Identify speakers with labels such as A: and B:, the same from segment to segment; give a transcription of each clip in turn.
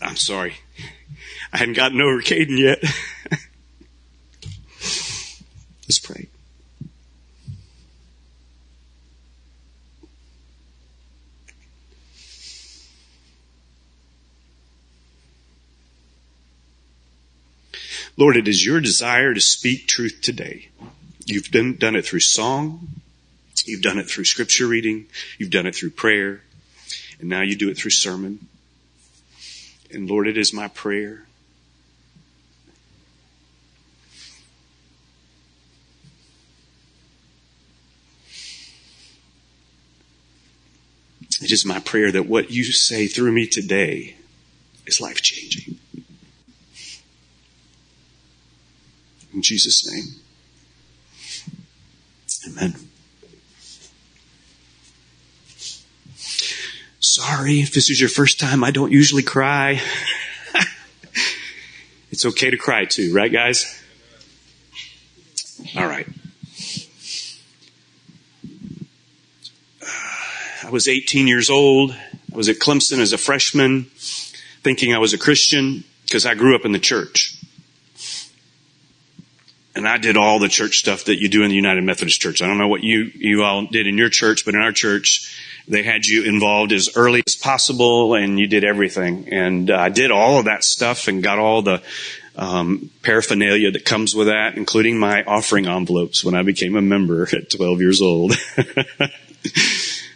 A: I'm sorry. I hadn't gotten over Caden yet. Let's pray. Lord, it is your desire to speak truth today. You've done, done it through song. You've done it through scripture reading. You've done it through prayer. And now you do it through sermon. And Lord, it is my prayer It is my prayer that what you say through me today is life changing. In Jesus' name. Amen. Sorry if this is your first time. I don't usually cry. it's okay to cry too, right, guys? All right. Uh, I was 18 years old. I was at Clemson as a freshman, thinking I was a Christian because I grew up in the church. And I did all the church stuff that you do in the United Methodist Church. I don't know what you, you all did in your church, but in our church, they had you involved as early as possible and you did everything. And uh, I did all of that stuff and got all the um, paraphernalia that comes with that, including my offering envelopes when I became a member at 12 years old.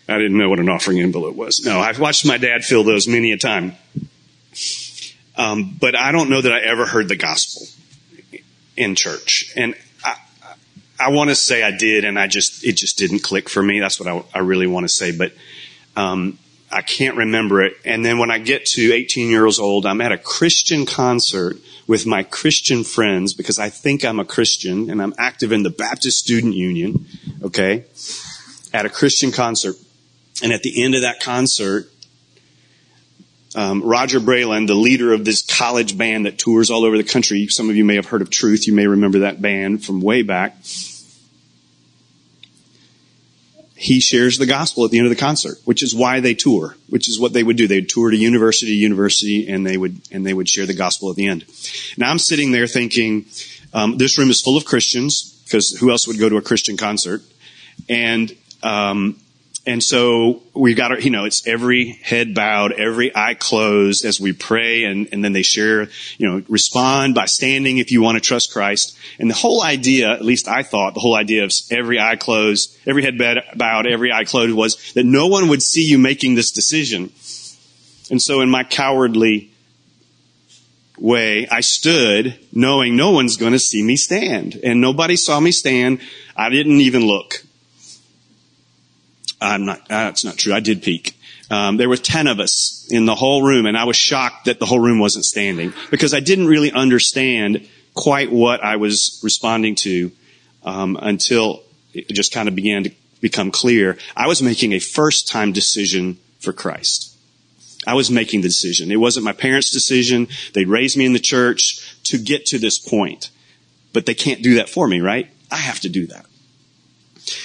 A: I didn't know what an offering envelope was. No, I've watched my dad fill those many a time. Um, but I don't know that I ever heard the gospel in church. And I, want to say I did, and I just it just didn't click for me. That's what I, I really want to say, but um, I can't remember it. And then when I get to 18 years old, I'm at a Christian concert with my Christian friends because I think I'm a Christian, and I'm active in the Baptist Student Union. Okay, at a Christian concert, and at the end of that concert, um, Roger Breland, the leader of this college band that tours all over the country, some of you may have heard of Truth. You may remember that band from way back. He shares the gospel at the end of the concert, which is why they tour, which is what they would do. They'd tour to university to university and they would, and they would share the gospel at the end. Now I'm sitting there thinking, um, this room is full of Christians because who else would go to a Christian concert? And, um, and so we've got, our you know, it's every head bowed, every eye closed as we pray and, and then they share, you know, respond by standing if you want to trust Christ. And the whole idea, at least I thought, the whole idea of every eye closed, every head bowed, every eye closed was that no one would see you making this decision. And so in my cowardly way, I stood knowing no one's going to see me stand. And nobody saw me stand. I didn't even look. I'm not, that's not true. I did peek. Um, there were 10 of us in the whole room and I was shocked that the whole room wasn't standing because I didn't really understand quite what I was responding to um, until it just kind of began to become clear. I was making a first time decision for Christ. I was making the decision. It wasn't my parents' decision. They raised me in the church to get to this point. But they can't do that for me, right? I have to do that.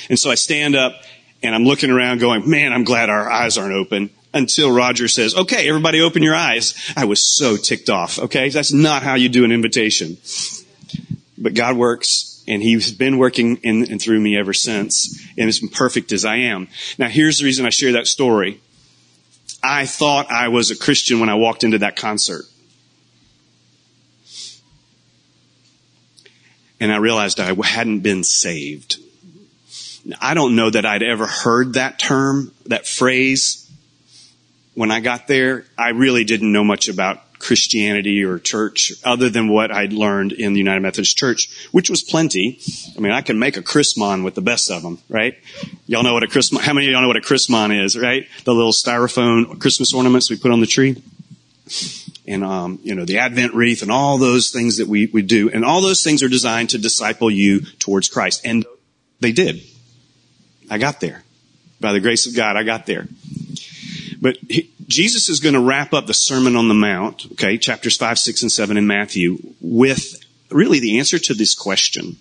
A: And so I stand up and I'm looking around going, man, I'm glad our eyes aren't open until Roger says, okay, everybody open your eyes. I was so ticked off. Okay. That's not how you do an invitation. But God works and he's been working in and through me ever since and been perfect as I am. Now here's the reason I share that story. I thought I was a Christian when I walked into that concert. And I realized I hadn't been saved. I don't know that I'd ever heard that term, that phrase when I got there. I really didn't know much about Christianity or church other than what I'd learned in the United Methodist Church, which was plenty. I mean, I can make a Chrismon with the best of them, right? Y'all know what a Chrismon, how many of y'all know what a Chrismon is, right? The little styrofoam Christmas ornaments we put on the tree. And, um, you know, the Advent wreath and all those things that we, we do. And all those things are designed to disciple you towards Christ. And they did. I got there. By the grace of God, I got there. But he, Jesus is going to wrap up the Sermon on the Mount, okay, chapters 5, 6, and 7 in Matthew, with really the answer to this question.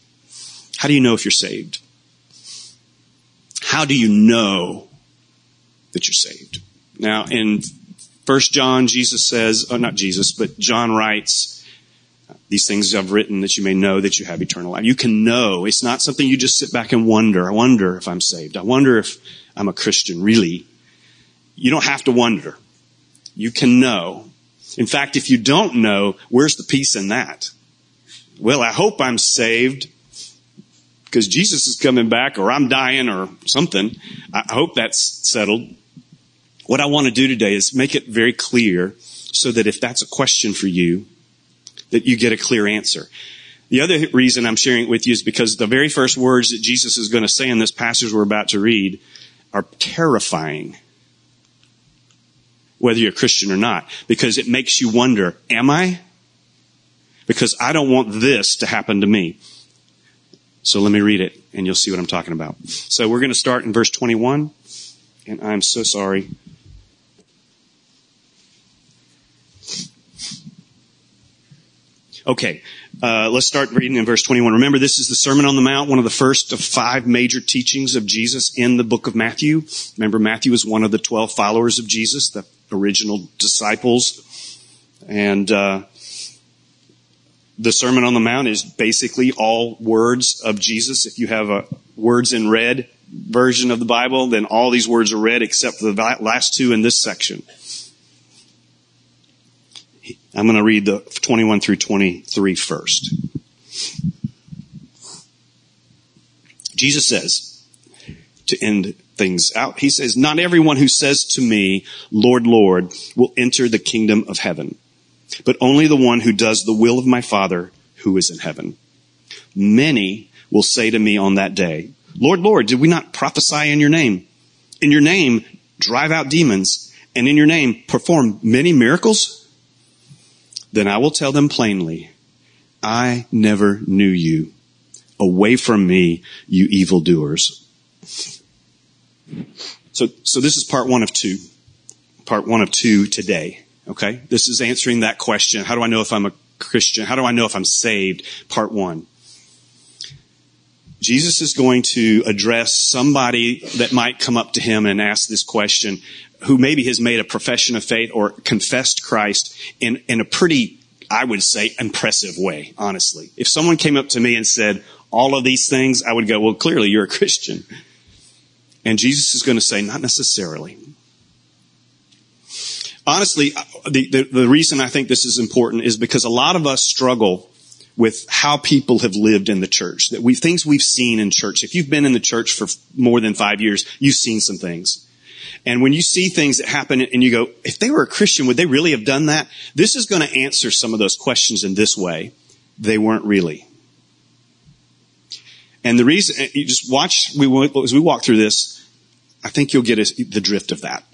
A: How do you know if you're saved? How do you know that you're saved? Now, in 1 First John, Jesus says, oh, not Jesus, but John writes, these things I've written that you may know that you have eternal life. You can know. It's not something you just sit back and wonder. I wonder if I'm saved. I wonder if I'm a Christian, really. You don't have to wonder. You can know. In fact, if you don't know, where's the peace in that? Well, I hope I'm saved because Jesus is coming back or I'm dying or something. I hope that's settled. What I want to do today is make it very clear so that if that's a question for you, that you get a clear answer. The other reason I'm sharing it with you is because the very first words that Jesus is going to say in this passage we're about to read are terrifying. Whether you're a Christian or not, because it makes you wonder, am I? Because I don't want this to happen to me. So let me read it and you'll see what I'm talking about. So we're going to start in verse 21 and I'm so sorry. Okay, uh, let's start reading in verse 21. Remember, this is the Sermon on the Mount, one of the first of five major teachings of Jesus in the book of Matthew. Remember, Matthew was one of the 12 followers of Jesus, the original disciples. And uh, the Sermon on the Mount is basically all words of Jesus. If you have a words in red version of the Bible, then all these words are red except for the last two in this section. I'm going to read the 21 through 23 first. Jesus says, to end things out, he says, not everyone who says to me, Lord, Lord, will enter the kingdom of heaven, but only the one who does the will of my Father who is in heaven. Many will say to me on that day, Lord, Lord, did we not prophesy in your name? In your name, drive out demons, and in your name, perform many miracles? Then I will tell them plainly, I never knew you. Away from me, you evildoers. So, so this is part one of two. Part one of two today. Okay? This is answering that question. How do I know if I'm a Christian? How do I know if I'm saved? Part one. Jesus is going to address somebody that might come up to him and ask this question who maybe has made a profession of faith or confessed Christ in, in a pretty, I would say, impressive way, honestly. If someone came up to me and said all of these things, I would go, well, clearly you're a Christian. And Jesus is going to say, not necessarily. Honestly, uh, the, the, the reason I think this is important is because a lot of us struggle with how people have lived in the church, that we, things we've seen in church. If you've been in the church for more than five years, you've seen some things. And when you see things that happen and you go, if they were a Christian, would they really have done that? This is going to answer some of those questions in this way. They weren't really. And the reason, eh, you just watch, we, as we walk through this, I think you'll get the drift of that.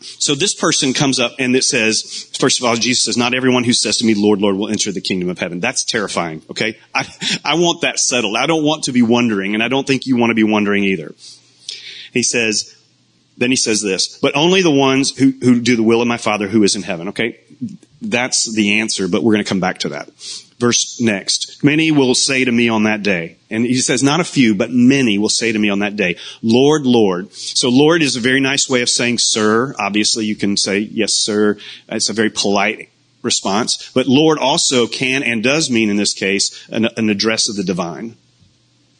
A: So this person comes up and it says, first of all, Jesus says, not everyone who says to me, Lord, Lord, will enter the kingdom of heaven. That's terrifying. Okay. I, I want that settled. I don't want to be wondering and I don't think you want to be wondering either. He says, then he says this, but only the ones who, who do the will of my Father who is in heaven. Okay. That's the answer, but we're going to come back to that. Verse next. Many will say to me on that day, and he says not a few, but many will say to me on that day, Lord, Lord. So Lord is a very nice way of saying sir. Obviously you can say yes, sir. It's a very polite response. But Lord also can and does mean in this case an, an address of the divine.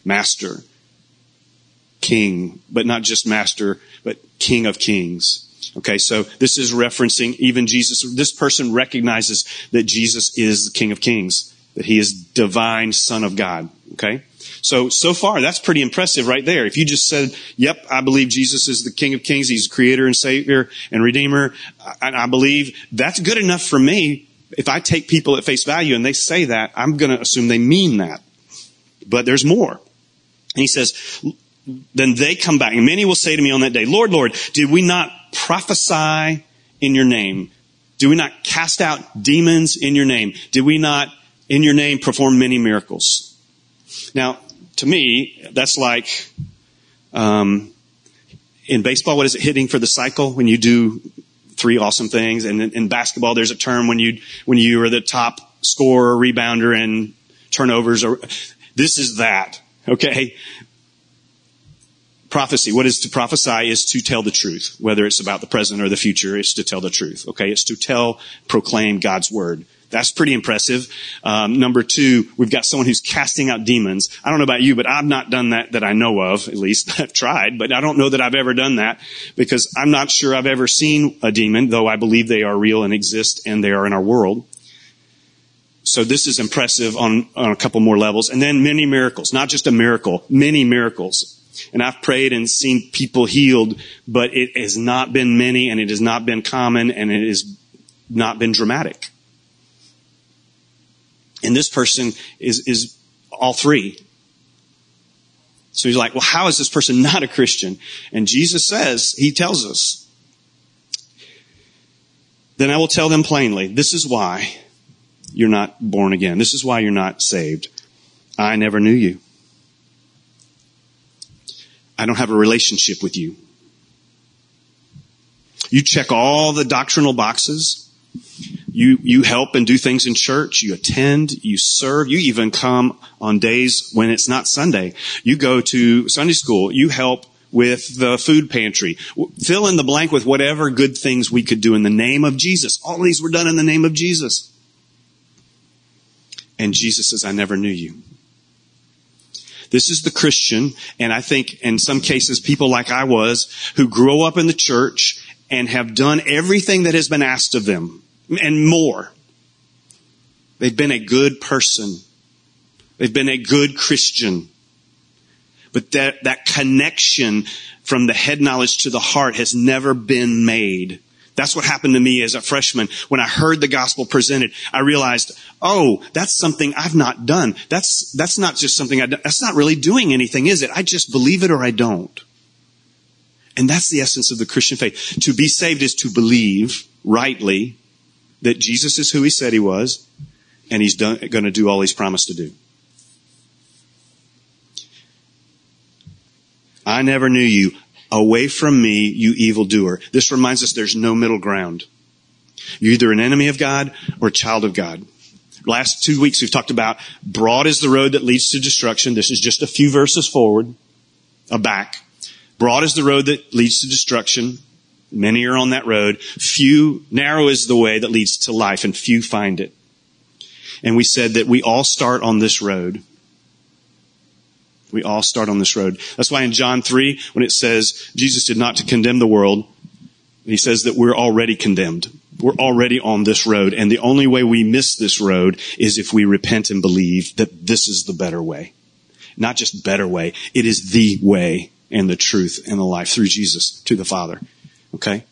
A: Master king, but not just master, but king of kings. Okay, so this is referencing even Jesus. This person recognizes that Jesus is the King of Kings, that he is divine Son of God. Okay? So, so far, that's pretty impressive right there. If you just said, yep, I believe Jesus is the King of Kings, he's creator and savior and redeemer, and I believe that's good enough for me. If I take people at face value and they say that, I'm going to assume they mean that. But there's more. And he says, then they come back, and many will say to me on that day, Lord, Lord, did we not prophesy in your name? Do we not cast out demons in your name? Did we not, in your name, perform many miracles? Now, to me, that's like, um, in baseball, what is it, hitting for the cycle when you do three awesome things? And in, in basketball, there's a term when you, when you are the top scorer, rebounder, and turnovers, or, this is that. Okay? Prophecy. What is to prophesy is to tell the truth. Whether it's about the present or the future, it's to tell the truth. Okay? It's to tell, proclaim God's word. That's pretty impressive. Um, number two, we've got someone who's casting out demons. I don't know about you, but I've not done that that I know of. At least I've tried, but I don't know that I've ever done that because I'm not sure I've ever seen a demon, though I believe they are real and exist and they are in our world. So this is impressive on, on a couple more levels. And then many miracles, not just a miracle, many miracles. And I've prayed and seen people healed, but it has not been many and it has not been common and it has not been dramatic. And this person is, is all three. So he's like, well, how is this person not a Christian? And Jesus says, he tells us, then I will tell them plainly, this is why you're not born again. This is why you're not saved. I never knew you. I don't have a relationship with you. You check all the doctrinal boxes. You, you help and do things in church. You attend. You serve. You even come on days when it's not Sunday. You go to Sunday school. You help with the food pantry. Fill in the blank with whatever good things we could do in the name of Jesus. All these were done in the name of Jesus. And Jesus says, I never knew you. This is the Christian, and I think in some cases people like I was, who grow up in the church and have done everything that has been asked of them and more. They've been a good person. They've been a good Christian. But that, that connection from the head knowledge to the heart has never been made. That's what happened to me as a freshman. When I heard the gospel presented, I realized, oh, that's something I've not done. That's, that's not just something I, that's not really doing anything, is it? I just believe it or I don't. And that's the essence of the Christian faith. To be saved is to believe rightly that Jesus is who he said he was and he's going to do all he's promised to do. I never knew you. Away from me, you evildoer. This reminds us there's no middle ground. You're either an enemy of God or a child of God. Last two weeks we've talked about broad is the road that leads to destruction. This is just a few verses forward, a back. Broad is the road that leads to destruction. Many are on that road. Few, narrow is the way that leads to life and few find it. And we said that we all start on this road. We all start on this road. That's why in John 3, when it says Jesus did not to condemn the world, he says that we're already condemned. We're already on this road. And the only way we miss this road is if we repent and believe that this is the better way. Not just better way. It is the way and the truth and the life through Jesus to the Father. Okay?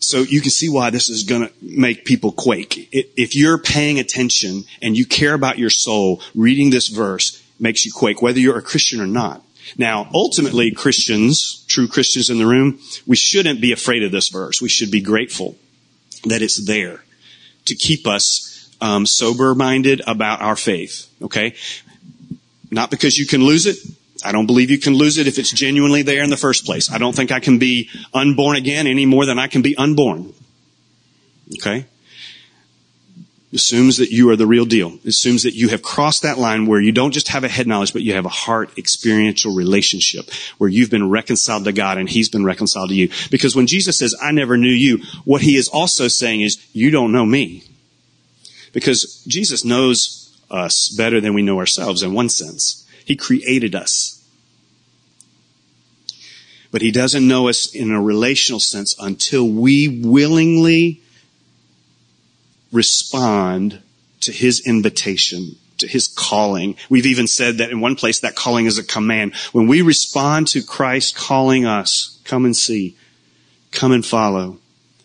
A: So you can see why this is going to make people quake. If you're paying attention and you care about your soul, reading this verse makes you quake, whether you're a Christian or not. Now, ultimately, Christians, true Christians in the room, we shouldn't be afraid of this verse. We should be grateful that it's there to keep us um, sober-minded about our faith. Okay, not because you can lose it, I don't believe you can lose it if it's genuinely there in the first place. I don't think I can be unborn again any more than I can be unborn. Okay? Assumes that you are the real deal. Assumes that you have crossed that line where you don't just have a head knowledge, but you have a heart experiential relationship where you've been reconciled to God and He's been reconciled to you. Because when Jesus says, I never knew you, what He is also saying is, you don't know me. Because Jesus knows us better than we know ourselves in one sense. He created us. But He doesn't know us in a relational sense until we willingly respond to His invitation, to His calling. We've even said that in one place that calling is a command. When we respond to Christ calling us, come and see, come and follow,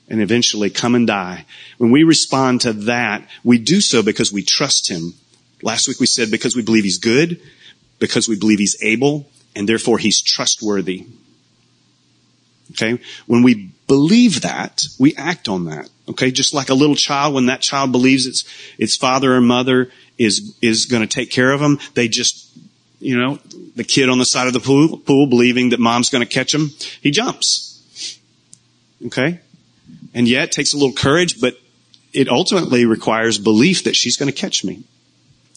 A: and eventually come and die. When we respond to that, we do so because we trust Him. Last week we said because we believe He's good, because we believe he's able and therefore he's trustworthy. Okay? When we believe that, we act on that. Okay? Just like a little child, when that child believes its, its father or mother is, is gonna take care of them, they just, you know, the kid on the side of the pool, pool believing that mom's gonna catch him, he jumps. Okay? And yet, it takes a little courage, but it ultimately requires belief that she's gonna catch me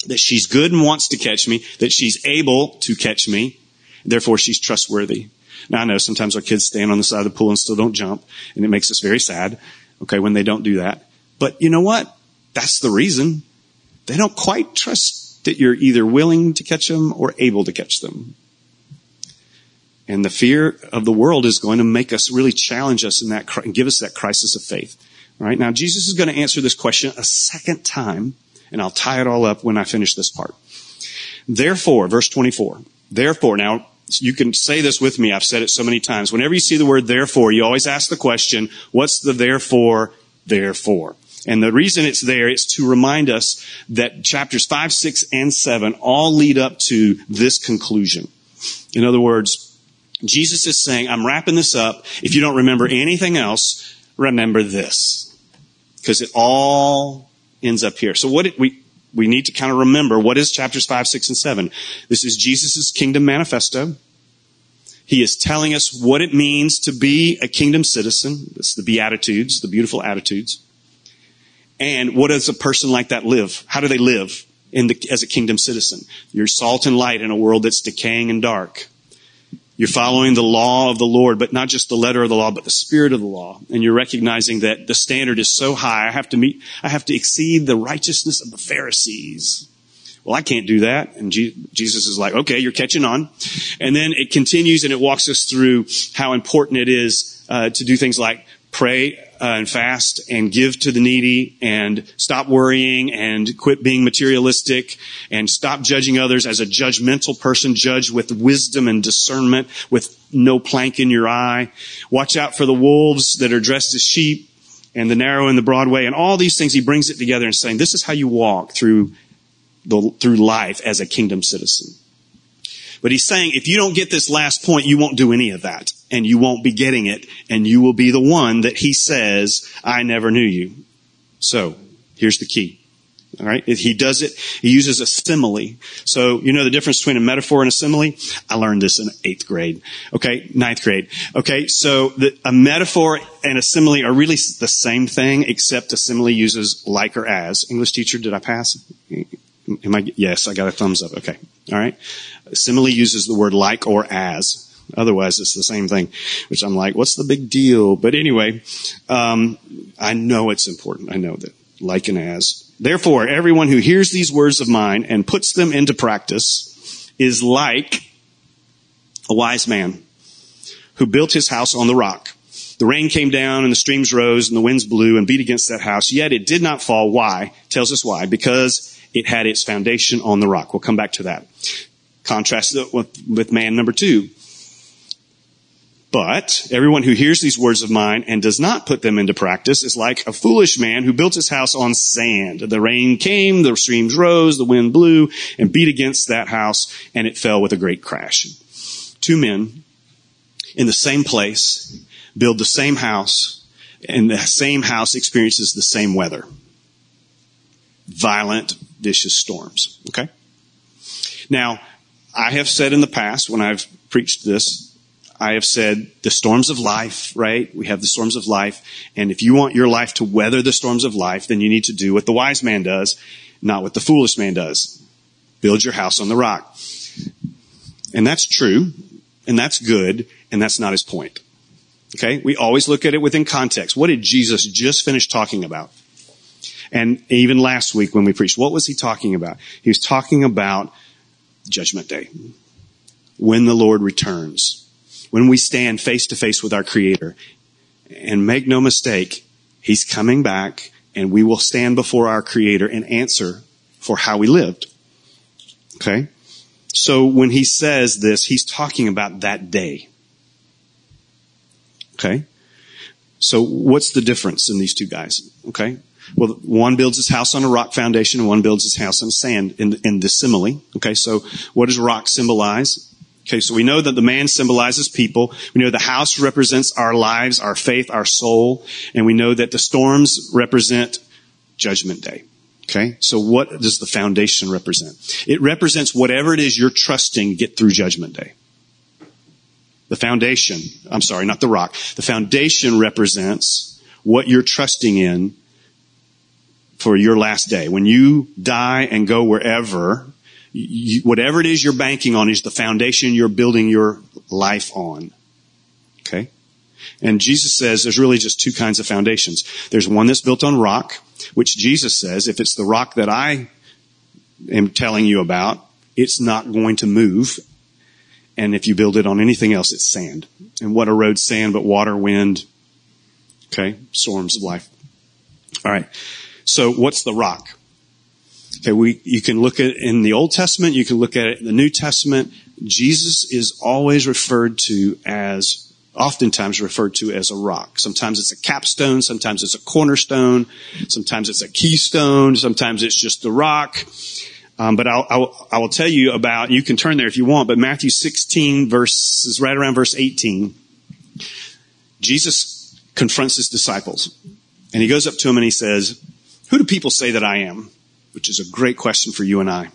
A: that she's good and wants to catch me, that she's able to catch me, Therefore, she's trustworthy. Now, I know sometimes our kids stand on the side of the pool and still don't jump, and it makes us very sad, okay, when they don't do that. But you know what? That's the reason. They don't quite trust that you're either willing to catch them or able to catch them. And the fear of the world is going to make us really challenge us in that and give us that crisis of faith. Right Now Jesus is going to answer this question a second time, and I'll tie it all up when I finish this part. Therefore, verse 24. Therefore, now you can say this with me. I've said it so many times. Whenever you see the word therefore, you always ask the question, what's the therefore, therefore? And the reason it's there is to remind us that chapters 5, 6, and 7 all lead up to this conclusion. In other words, Jesus is saying, I'm wrapping this up. If you don't remember anything else, remember this. Because it all ends up here. So what did we, we need to kind of remember what is chapters 5, 6, and 7. This is Jesus' kingdom manifesto. He is telling us what it means to be a kingdom citizen. It's the Beatitudes, the beautiful attitudes. And what does a person like that live? How do they live in the, as a kingdom citizen? You're salt and light in a world that's decaying and dark. You're following the law of the Lord, but not just the letter of the law, but the spirit of the law. And you're recognizing that the standard is so high, I have to meet, I have to exceed the righteousness of the Pharisees. Well, I can't do that. And Jesus is like, okay, you're catching on. And then it continues and it walks us through how important it is uh, to do things like pray uh, and fast and give to the needy and stop worrying and quit being materialistic and stop judging others as a judgmental person. Judge with wisdom and discernment with no plank in your eye. Watch out for the wolves that are dressed as sheep and the narrow and the broad way and all these things. He brings it together and saying, this is how you walk through the, through life as a kingdom citizen. But he's saying if you don't get this last point, you won't do any of that and you won't be getting it and you will be the one that he says, I never knew you. So here's the key. All right. He does it. He uses a simile. So you know the difference between a metaphor and a simile? I learned this in eighth grade. Okay. Ninth grade. Okay. So the, a metaphor and a simile are really the same thing, except a simile uses like or as. English teacher, did I pass? Am I? Yes, I got a thumbs up. Okay. All right. Simile uses the word like or as. Otherwise, it's the same thing, which I'm like, what's the big deal? But anyway, um, I know it's important. I know that like and as. Therefore, everyone who hears these words of mine and puts them into practice is like a wise man who built his house on the rock. The rain came down and the streams rose and the winds blew and beat against that house, yet it did not fall. Why? Tells us why. Because it had its foundation on the rock. We'll come back to that. Contrast it with, with man number two. But everyone who hears these words of mine and does not put them into practice is like a foolish man who built his house on sand. The rain came, the streams rose, the wind blew and beat against that house and it fell with a great crash. Two men in the same place build the same house and the same house experiences the same weather. Violent, vicious storms. Okay? Now, I have said in the past when I've preached this, I have said the storms of life, right? We have the storms of life. And if you want your life to weather the storms of life, then you need to do what the wise man does, not what the foolish man does. Build your house on the rock. And that's true. And that's good. And that's not his point. Okay. We always look at it within context. What did Jesus just finish talking about? And even last week when we preached, what was he talking about? He was talking about judgment day. When the Lord returns. When we stand face to face with our creator. And make no mistake, he's coming back and we will stand before our creator and answer for how we lived. Okay? So when he says this, he's talking about that day. Okay? So what's the difference in these two guys? Okay? Well, one builds his house on a rock foundation and one builds his house on sand in, in the simile. Okay, so what does rock symbolize? Okay, so we know that the man symbolizes people. We know the house represents our lives, our faith, our soul. And we know that the storms represent judgment day. Okay, so what does the foundation represent? It represents whatever it is you're trusting get through judgment day. The foundation, I'm sorry, not the rock. The foundation represents what you're trusting in for your last day. When you die and go wherever, You, whatever it is you're banking on is the foundation you're building your life on. Okay? And Jesus says there's really just two kinds of foundations. There's one that's built on rock, which Jesus says, if it's the rock that I am telling you about, it's not going to move. And if you build it on anything else, it's sand. And what erodes sand but water, wind, okay, storms of life. All right. So what's the rock? Okay, we, you can look at it in the Old Testament, you can look at it in the New Testament. Jesus is always referred to as, oftentimes referred to as a rock. Sometimes it's a capstone, sometimes it's a cornerstone, sometimes it's a keystone, sometimes it's just the rock. Um, but I'll, I'll, I will tell you about, you can turn there if you want, but Matthew 16 verse, is right around verse 18. Jesus confronts his disciples and he goes up to them and he says, who do people say that I am? Which is a great question for you and I.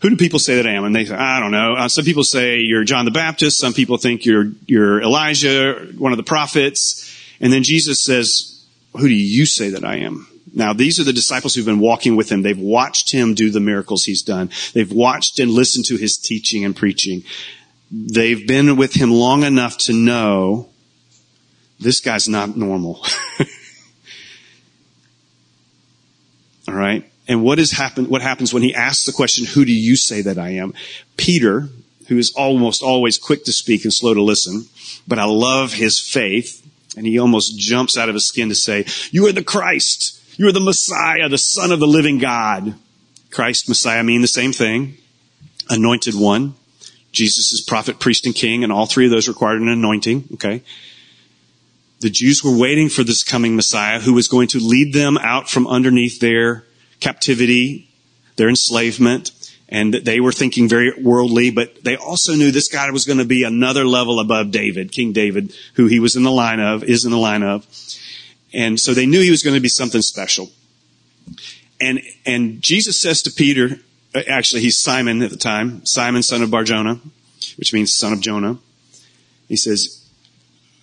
A: Who do people say that I am? And they say, I don't know. Uh, some people say you're John the Baptist. Some people think you're, you're Elijah, one of the prophets. And then Jesus says, who do you say that I am? Now, these are the disciples who've been walking with him. They've watched him do the miracles he's done. They've watched and listened to his teaching and preaching. They've been with him long enough to know this guy's not normal. All right. And what is happen, what happens when he asks the question, who do you say that I am? Peter, who is almost always quick to speak and slow to listen, but I love his faith, and he almost jumps out of his skin to say, you are the Christ. You are the Messiah, the Son of the living God. Christ, Messiah mean the same thing. Anointed one. Jesus is prophet, priest, and king, and all three of those required an anointing. Okay. The Jews were waiting for this coming Messiah who was going to lead them out from underneath their captivity, their enslavement, and they were thinking very worldly, but they also knew this guy was going to be another level above David, King David, who he was in the line of, is in the line of. And so they knew he was going to be something special. And, and Jesus says to Peter, uh, actually he's Simon at the time, Simon son of Barjona, which means son of Jonah. He says,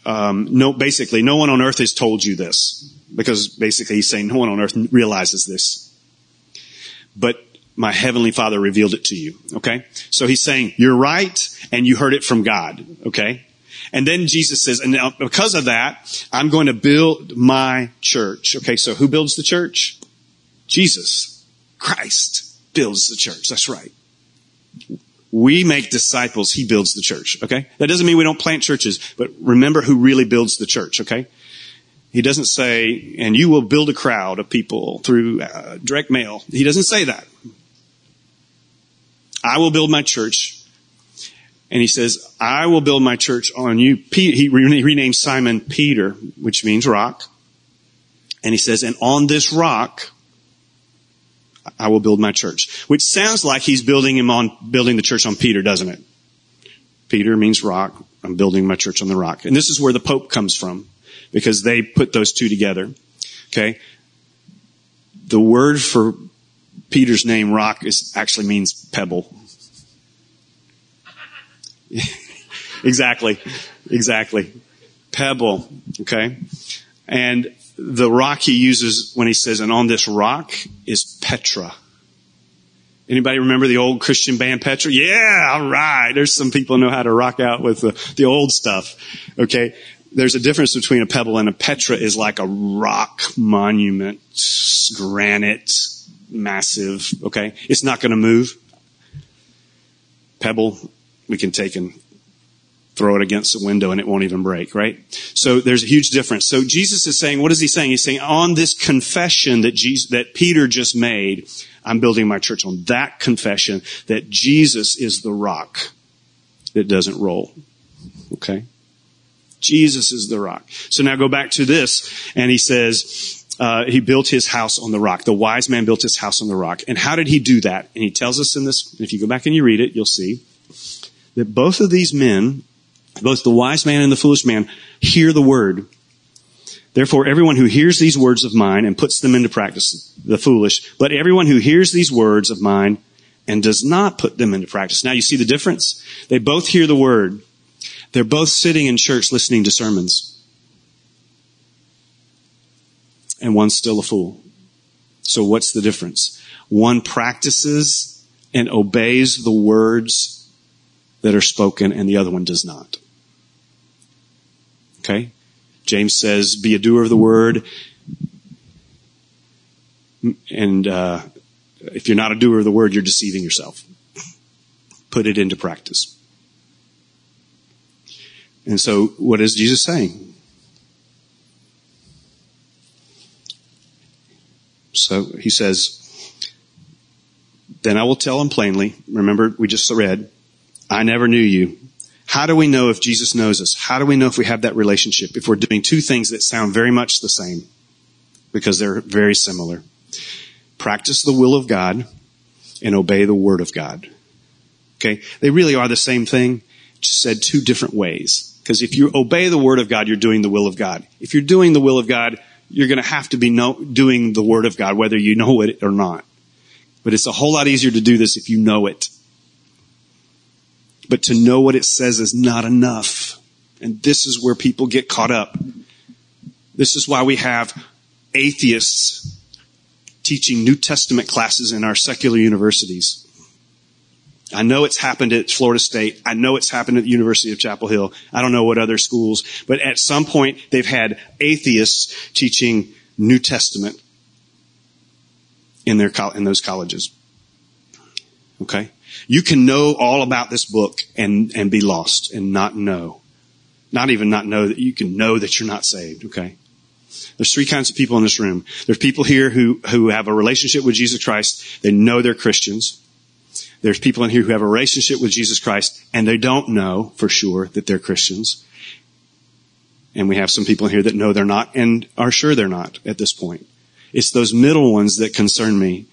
A: um, no, basically, no one on earth has told you this. Because basically he's saying no one on earth realizes this. But my heavenly father revealed it to you. Okay? So he's saying, you're right, and you heard it from God. Okay? And then Jesus says, and now because of that, I'm going to build my church. Okay, so who builds the church? Jesus. Christ builds the church. That's right. We make disciples. He builds the church. Okay? That doesn't mean we don't plant churches, but remember who really builds the church. Okay? He doesn't say, and you will build a crowd of people through uh, direct mail. He doesn't say that. I will build my church and he says, I will build my church on you. He renamed Simon Peter, which means rock. And he says, and on this rock, I will build my church. Which sounds like he's building him on, building the church on Peter, doesn't it? Peter means rock. I'm building my church on the rock. And this is where the Pope comes from. Because they put those two together. Okay? The word for Peter's name, rock, is actually means pebble. exactly. Exactly. Pebble. Okay. And the rock he uses when he says, and on this rock is Petra. Anybody remember the old Christian band Petra? Yeah, all right. There's some people know how to rock out with the, the old stuff. Okay. There's a difference between a pebble and a Petra is like a rock monument, granite, massive. Okay. It's not going to move. Pebble we can take and throw it against the window and it won't even break, right? So there's a huge difference. So Jesus is saying, what is he saying? He's saying on this confession that Jesus, that Peter just made, I'm building my church on that confession that Jesus is the rock that doesn't roll. Okay? Jesus is the rock. So now go back to this and he says, uh, he built his house on the rock. The wise man built his house on the rock. And how did he do that? And he tells us in this, if you go back and you read it, you'll see that both of these men, both the wise man and the foolish man, hear the word. Therefore, everyone who hears these words of mine and puts them into practice, the foolish, but everyone who hears these words of mine and does not put them into practice. Now you see the difference? They both hear the word. They're both sitting in church listening to sermons. And one's still a fool. So what's the difference? One practices and obeys the words that are spoken and the other one does not. Okay? James says, be a doer of the word. And uh, if you're not a doer of the word, you're deceiving yourself. Put it into practice. And so, what is Jesus saying? So he says, Then I will tell him plainly. Remember, we just read, I never knew you. How do we know if Jesus knows us? How do we know if we have that relationship? If we're doing two things that sound very much the same, because they're very similar. Practice the will of God and obey the word of God. Okay? They really are the same thing, just said two different ways. Because if you obey the word of God, you're doing the will of God. If you're doing the will of God, you're going to have to be doing the word of God, whether you know it or not. But it's a whole lot easier to do this if you know it. But to know what it says is not enough. And this is where people get caught up. This is why we have atheists teaching New Testament classes in our secular universities. I know it's happened at Florida State. I know it's happened at the University of Chapel Hill. I don't know what other schools, but at some point they've had atheists teaching New Testament in their in those colleges. Okay? You can know all about this book and and be lost and not know. Not even not know that you can know that you're not saved, okay? There's three kinds of people in this room. There's people here who who have a relationship with Jesus Christ. They know they're Christians. There's people in here who have a relationship with Jesus Christ and they don't know for sure that they're Christians. And we have some people in here that know they're not and are sure they're not at this point. It's those middle ones that concern me.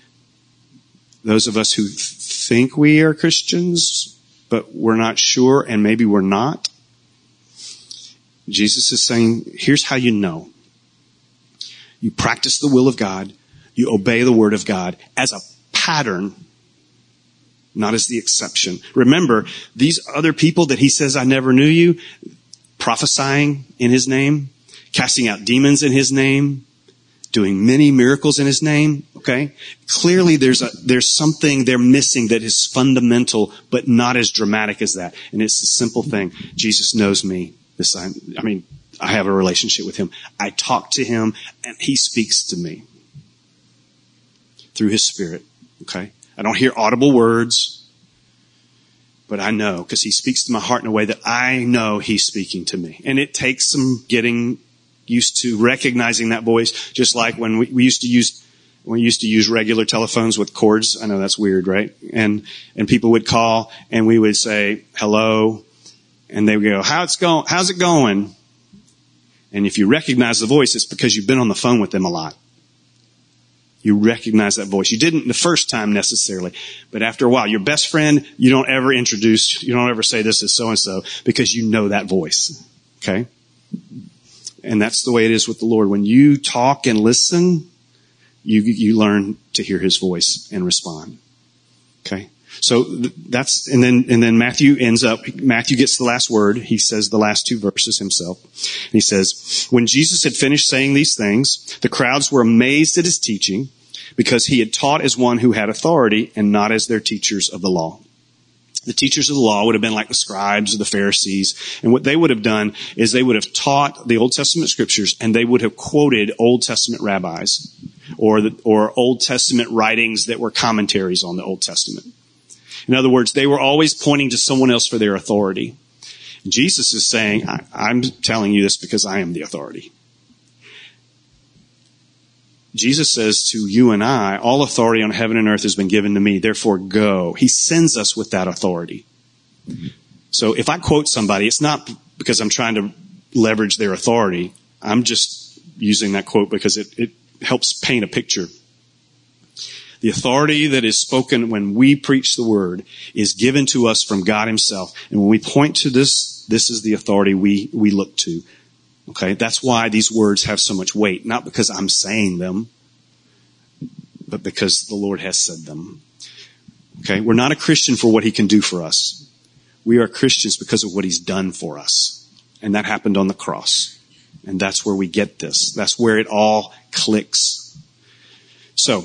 A: Those of us who think we are Christians, but we're not sure and maybe we're not. Jesus is saying, here's how you know. You practice the will of God. You obey the word of God as a pattern not as the exception. Remember, these other people that he says, I never knew you, prophesying in his name, casting out demons in his name, doing many miracles in his name, okay? Clearly there's a, there's something they're missing that is fundamental, but not as dramatic as that. And it's a simple thing. Jesus knows me. This, I, I mean, I have a relationship with him. I talk to him and he speaks to me through his spirit, okay? I don't hear audible words, but I know because he speaks to my heart in a way that I know he's speaking to me. And it takes some getting used to recognizing that voice, just like when we, we used to use we used to use regular telephones with cords. I know that's weird, right? And and people would call and we would say hello, and they would go, "How's it going? How's it going?" And if you recognize the voice, it's because you've been on the phone with them a lot. You recognize that voice. You didn't the first time necessarily, but after a while, your best friend, you don't ever introduce, you don't ever say this is so and so because you know that voice. Okay? And that's the way it is with the Lord. When you talk and listen, you, you learn to hear his voice and respond. Okay? So that's, and then, and then Matthew ends up, Matthew gets the last word. He says the last two verses himself. And he says, when Jesus had finished saying these things, the crowds were amazed at his teaching because he had taught as one who had authority and not as their teachers of the law. The teachers of the law would have been like the scribes or the Pharisees. And what they would have done is they would have taught the Old Testament scriptures and they would have quoted Old Testament rabbis or the, or Old Testament writings that were commentaries on the Old Testament. In other words, they were always pointing to someone else for their authority. Jesus is saying, I'm telling you this because I am the authority. Jesus says to you and I, all authority on heaven and earth has been given to me, therefore go. He sends us with that authority. So if I quote somebody, it's not because I'm trying to leverage their authority. I'm just using that quote because it, it helps paint a picture the authority that is spoken when we preach the word is given to us from God himself. And when we point to this, this is the authority we, we look to. Okay. That's why these words have so much weight. Not because I'm saying them, but because the Lord has said them. Okay. We're not a Christian for what he can do for us. We are Christians because of what he's done for us. And that happened on the cross. And that's where we get this. That's where it all clicks. So,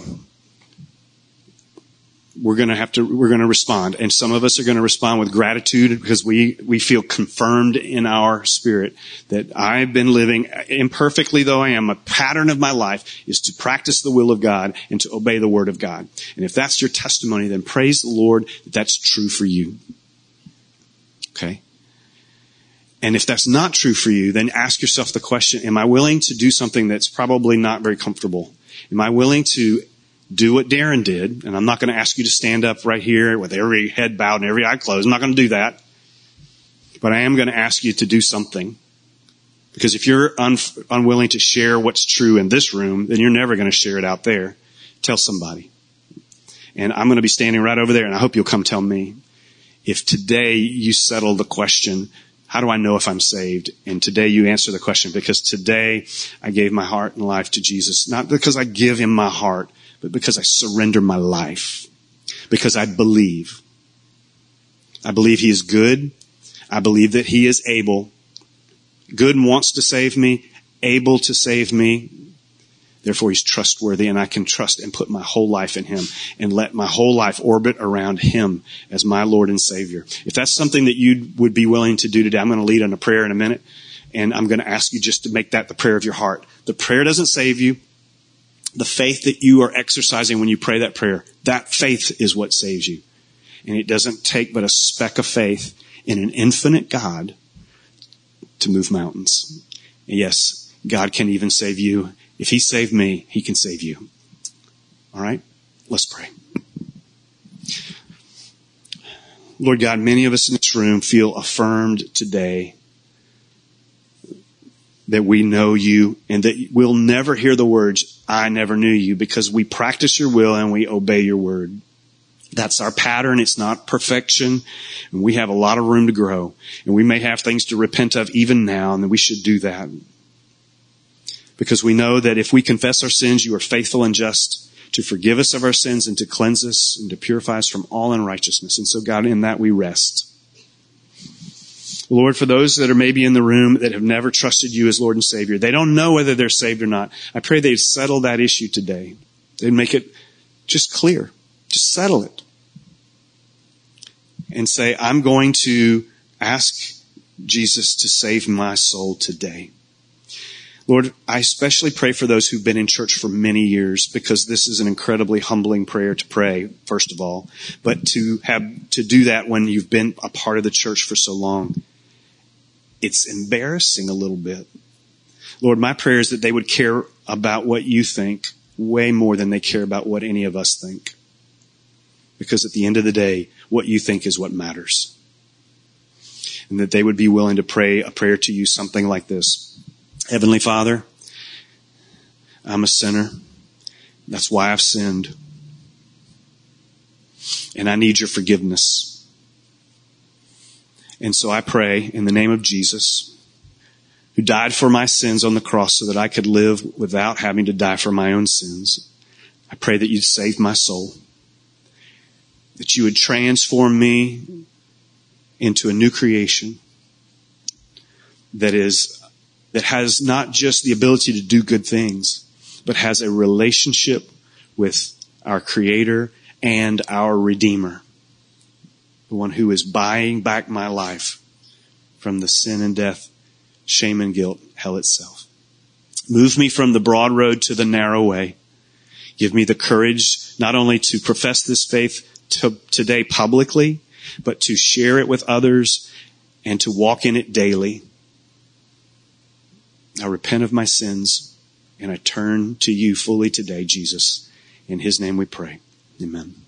A: we're going to have to, we're going to respond. And some of us are going to respond with gratitude because we, we feel confirmed in our spirit that I've been living imperfectly though I am. A pattern of my life is to practice the will of God and to obey the word of God. And if that's your testimony, then praise the Lord that that's true for you. Okay. And if that's not true for you, then ask yourself the question, am I willing to do something that's probably not very comfortable? Am I willing to do what Darren did? And I'm not going to ask you to stand up right here with every head bowed and every eye closed. I'm not going to do that. But I am going to ask you to do something. Because if you're un- unwilling to share what's true in this room, then you're never going to share it out there. Tell somebody. And I'm going to be standing right over there and I hope you'll come tell me. If today you settle the question, how do I know if I'm saved? And today you answer the question because today I gave my heart and life to Jesus, not because I give him my heart, but because I surrender my life. Because I believe. I believe he is good. I believe that he is able. Good wants to save me, able to save me. Therefore, he's trustworthy and I can trust and put my whole life in him and let my whole life orbit around him as my Lord and Savior. If that's something that you would be willing to do today, I'm going to lead on a prayer in a minute and I'm going to ask you just to make that the prayer of your heart. The prayer doesn't save you. The faith that you are exercising when you pray that prayer, that faith is what saves you. And it doesn't take but a speck of faith in an infinite God to move mountains. And yes, God can even save you if he saved me, he can save you. All right? Let's pray. Lord God, many of us in this room feel affirmed today that we know you and that we'll never hear the words, I never knew you because we practice your will and we obey your word. That's our pattern. It's not perfection. And we have a lot of room to grow. And we may have things to repent of even now, and we should do that because we know that if we confess our sins, you are faithful and just to forgive us of our sins and to cleanse us and to purify us from all unrighteousness. And so God, in that we rest. Lord, for those that are maybe in the room that have never trusted you as Lord and Savior, they don't know whether they're saved or not. I pray they'd settle that issue today. They'd make it just clear. Just settle it. And say, I'm going to ask Jesus to save my soul today. Lord, I especially pray for those who've been in church for many years because this is an incredibly humbling prayer to pray, first of all, but to have, to do that when you've been a part of the church for so long. It's embarrassing a little bit. Lord, my prayer is that they would care about what you think way more than they care about what any of us think. Because at the end of the day, what you think is what matters. And that they would be willing to pray a prayer to you something like this. Heavenly Father, I'm a sinner. That's why I've sinned. And I need your forgiveness. And so I pray in the name of Jesus, who died for my sins on the cross so that I could live without having to die for my own sins. I pray that you'd save my soul. That you would transform me into a new creation that is that has not just the ability to do good things, but has a relationship with our creator and our redeemer. The one who is buying back my life from the sin and death, shame and guilt, hell itself. Move me from the broad road to the narrow way. Give me the courage not only to profess this faith to, today publicly, but to share it with others and to walk in it daily I repent of my sins and I turn to you fully today, Jesus. In his name we pray. Amen.